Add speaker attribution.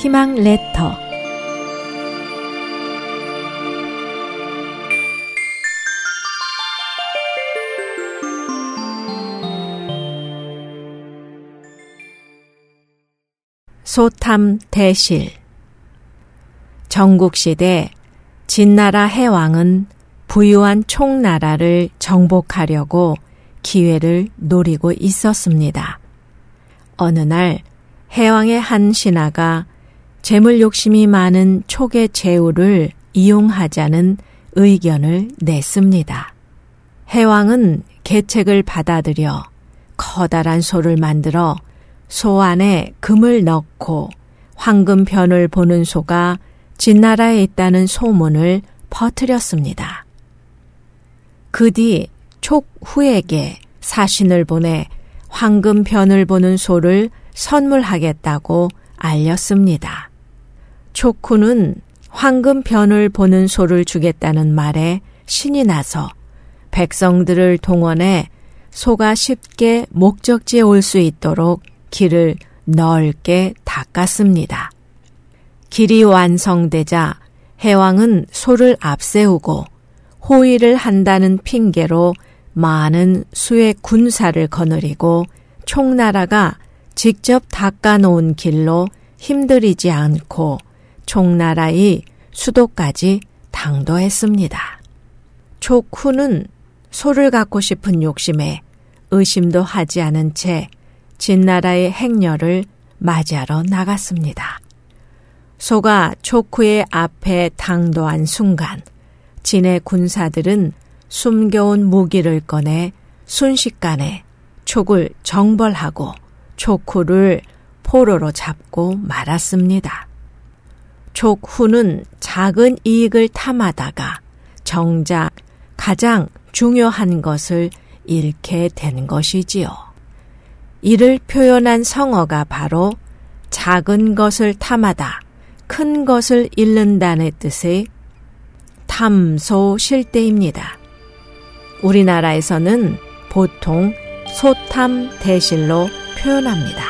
Speaker 1: 희망 레터 소탐 대실 전국시대 진나라 해왕은 부유한 총나라를 정복하려고 기회를 노리고 있었습니다. 어느 날 해왕의 한 신하가 재물 욕심이 많은 촉의 제후를 이용하자는 의견을 냈습니다. 해왕은 계책을 받아들여 커다란 소를 만들어 소 안에 금을 넣고 황금변을 보는 소가 진나라에 있다는 소문을 퍼뜨렸습니다. 그 뒤 촉후에게 사신을 보내 황금변을 보는 소를 선물하겠다고 알렸습니다. 촉후는 황금변을 보는 소를 주겠다는 말에 신이 나서 백성들을 동원해 소가 쉽게 목적지에 올 수 있도록 길을 넓게 닦았습니다. 길이 완성되자 해왕은 소를 앞세우고 호위를 한다는 핑계로 많은 수의 군사를 거느리고 총나라가 직접 닦아놓은 길로 힘들이지 않고 총나라의 수도까지 당도했습니다. 촉후는 소를 갖고 싶은 욕심에 의심도 하지 않은 채 진나라의 행렬을 맞이하러 나갔습니다. 소가 촉후의 앞에 당도한 순간 진의 군사들은 숨겨온 무기를 꺼내 순식간에 촉을 정벌하고 촉후를 포로로 잡고 말았습니다. 촉후는 작은 이익을 탐하다가 정작 가장 중요한 것을 잃게 된 것이지요. 이를 표현한 성어가 바로 작은 것을 탐하다, 큰 것을 잃는다는 뜻의 탐소 실대입니다. 우리나라에서는 보통 소탐 대실로 표현합니다.